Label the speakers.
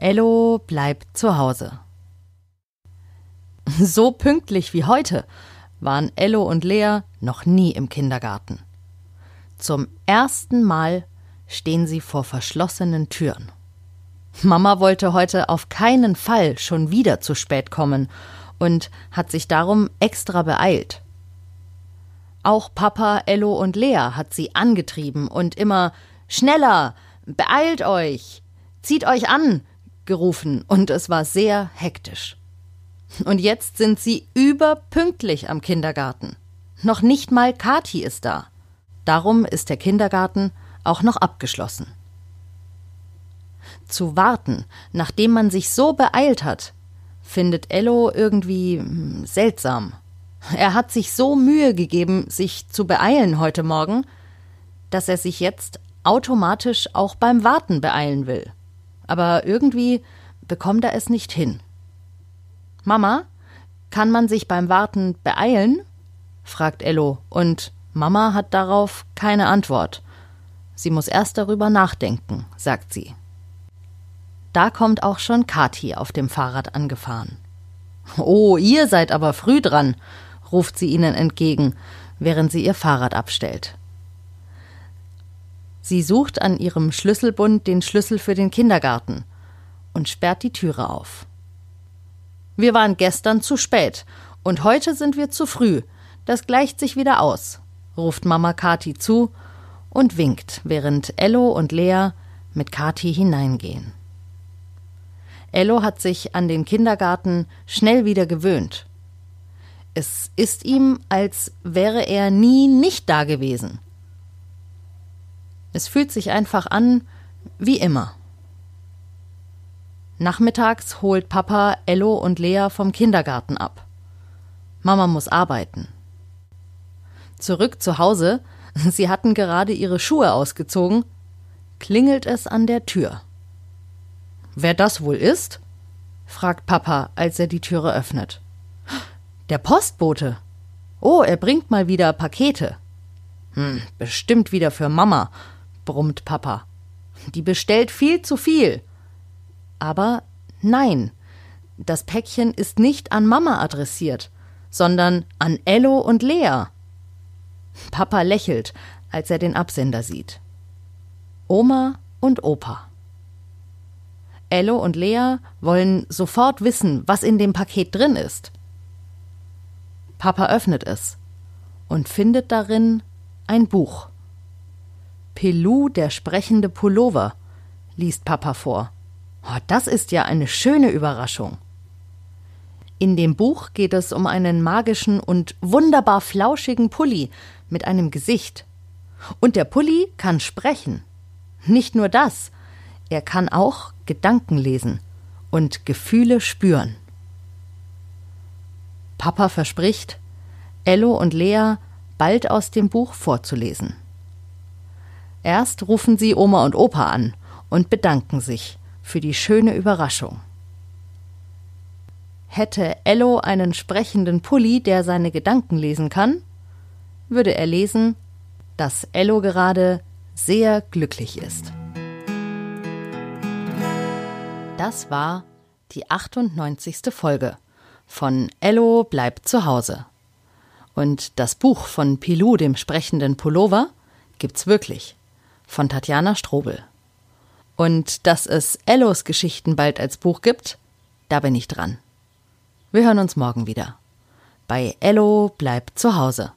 Speaker 1: Ello bleibt zu Hause. So pünktlich wie heute waren Ello und Lea noch nie im Kindergarten. Zum ersten Mal stehen sie vor verschlossenen Türen. Mama wollte heute auf keinen Fall schon wieder zu spät kommen und hat sich darum extra beeilt. Auch Papa, Ello und Lea hat sie angetrieben und immer schneller, beeilt euch, zieht euch an, gerufen, und es war sehr hektisch. Und jetzt sind sie überpünktlich am Kindergarten. Noch nicht mal Kati ist da. Darum ist der Kindergarten auch noch abgeschlossen. Zu warten, nachdem man sich so beeilt hat, findet Ello irgendwie hm, seltsam. Er hat sich so Mühe gegeben, sich zu beeilen heute Morgen, dass er sich jetzt automatisch auch beim Warten beeilen will. Aber irgendwie bekommt er es nicht hin. Mama, kann man sich beim Warten beeilen? fragt Ello, und Mama hat darauf keine Antwort. Sie muss erst darüber nachdenken, sagt sie. Da kommt auch schon Kathi auf dem Fahrrad angefahren. Oh, ihr seid aber früh dran, ruft sie ihnen entgegen, während sie ihr Fahrrad abstellt. Sie sucht an ihrem Schlüsselbund den Schlüssel für den Kindergarten und sperrt die Türe auf. Wir waren gestern zu spät und heute sind wir zu früh. Das gleicht sich wieder aus, ruft Mama Kati zu und winkt, während Ello und Lea mit Kati hineingehen. Ello hat sich an den Kindergarten schnell wieder gewöhnt. Es ist ihm, als wäre er nie nicht da gewesen. Es fühlt sich einfach an wie immer. Nachmittags holt Papa Ello und Lea vom Kindergarten ab. Mama muss arbeiten. Zurück zu Hause, sie hatten gerade ihre Schuhe ausgezogen, klingelt es an der Tür. Wer das wohl ist? fragt Papa, als er die Türe öffnet. Der Postbote. Oh, er bringt mal wieder Pakete. Hm, bestimmt wieder für Mama, brummt Papa. Die bestellt viel zu viel. Aber nein, das Päckchen ist nicht an Mama adressiert, sondern an Ello und Lea. Papa lächelt, als er den Absender sieht. Oma und Opa. Ello und Lea wollen sofort wissen, was in dem Paket drin ist. Papa öffnet es und findet darin ein Buch. Pelou, der sprechende Pullover, liest Papa vor. Oh, das ist ja eine schöne Überraschung. In dem Buch geht es um einen magischen und wunderbar flauschigen Pulli mit einem Gesicht. Und der Pulli kann sprechen. Nicht nur das, er kann auch Gedanken lesen und Gefühle spüren. Papa verspricht, Ello und Lea bald aus dem Buch vorzulesen. Erst rufen sie Oma und Opa an und bedanken sich für die schöne Überraschung. Hätte Ello einen sprechenden Pulli, der seine Gedanken lesen kann, würde er lesen, dass Ello gerade sehr glücklich ist. Das war die 98. Folge von Ello bleibt zu Hause. Und das Buch von Pilou, dem sprechenden Pullover, gibt's wirklich. Von Tatjana Strobel. Und dass es Ellos Geschichten bald als Buch gibt, da bin ich dran. Wir hören uns morgen wieder. Bei Ello bleibt zu Hause.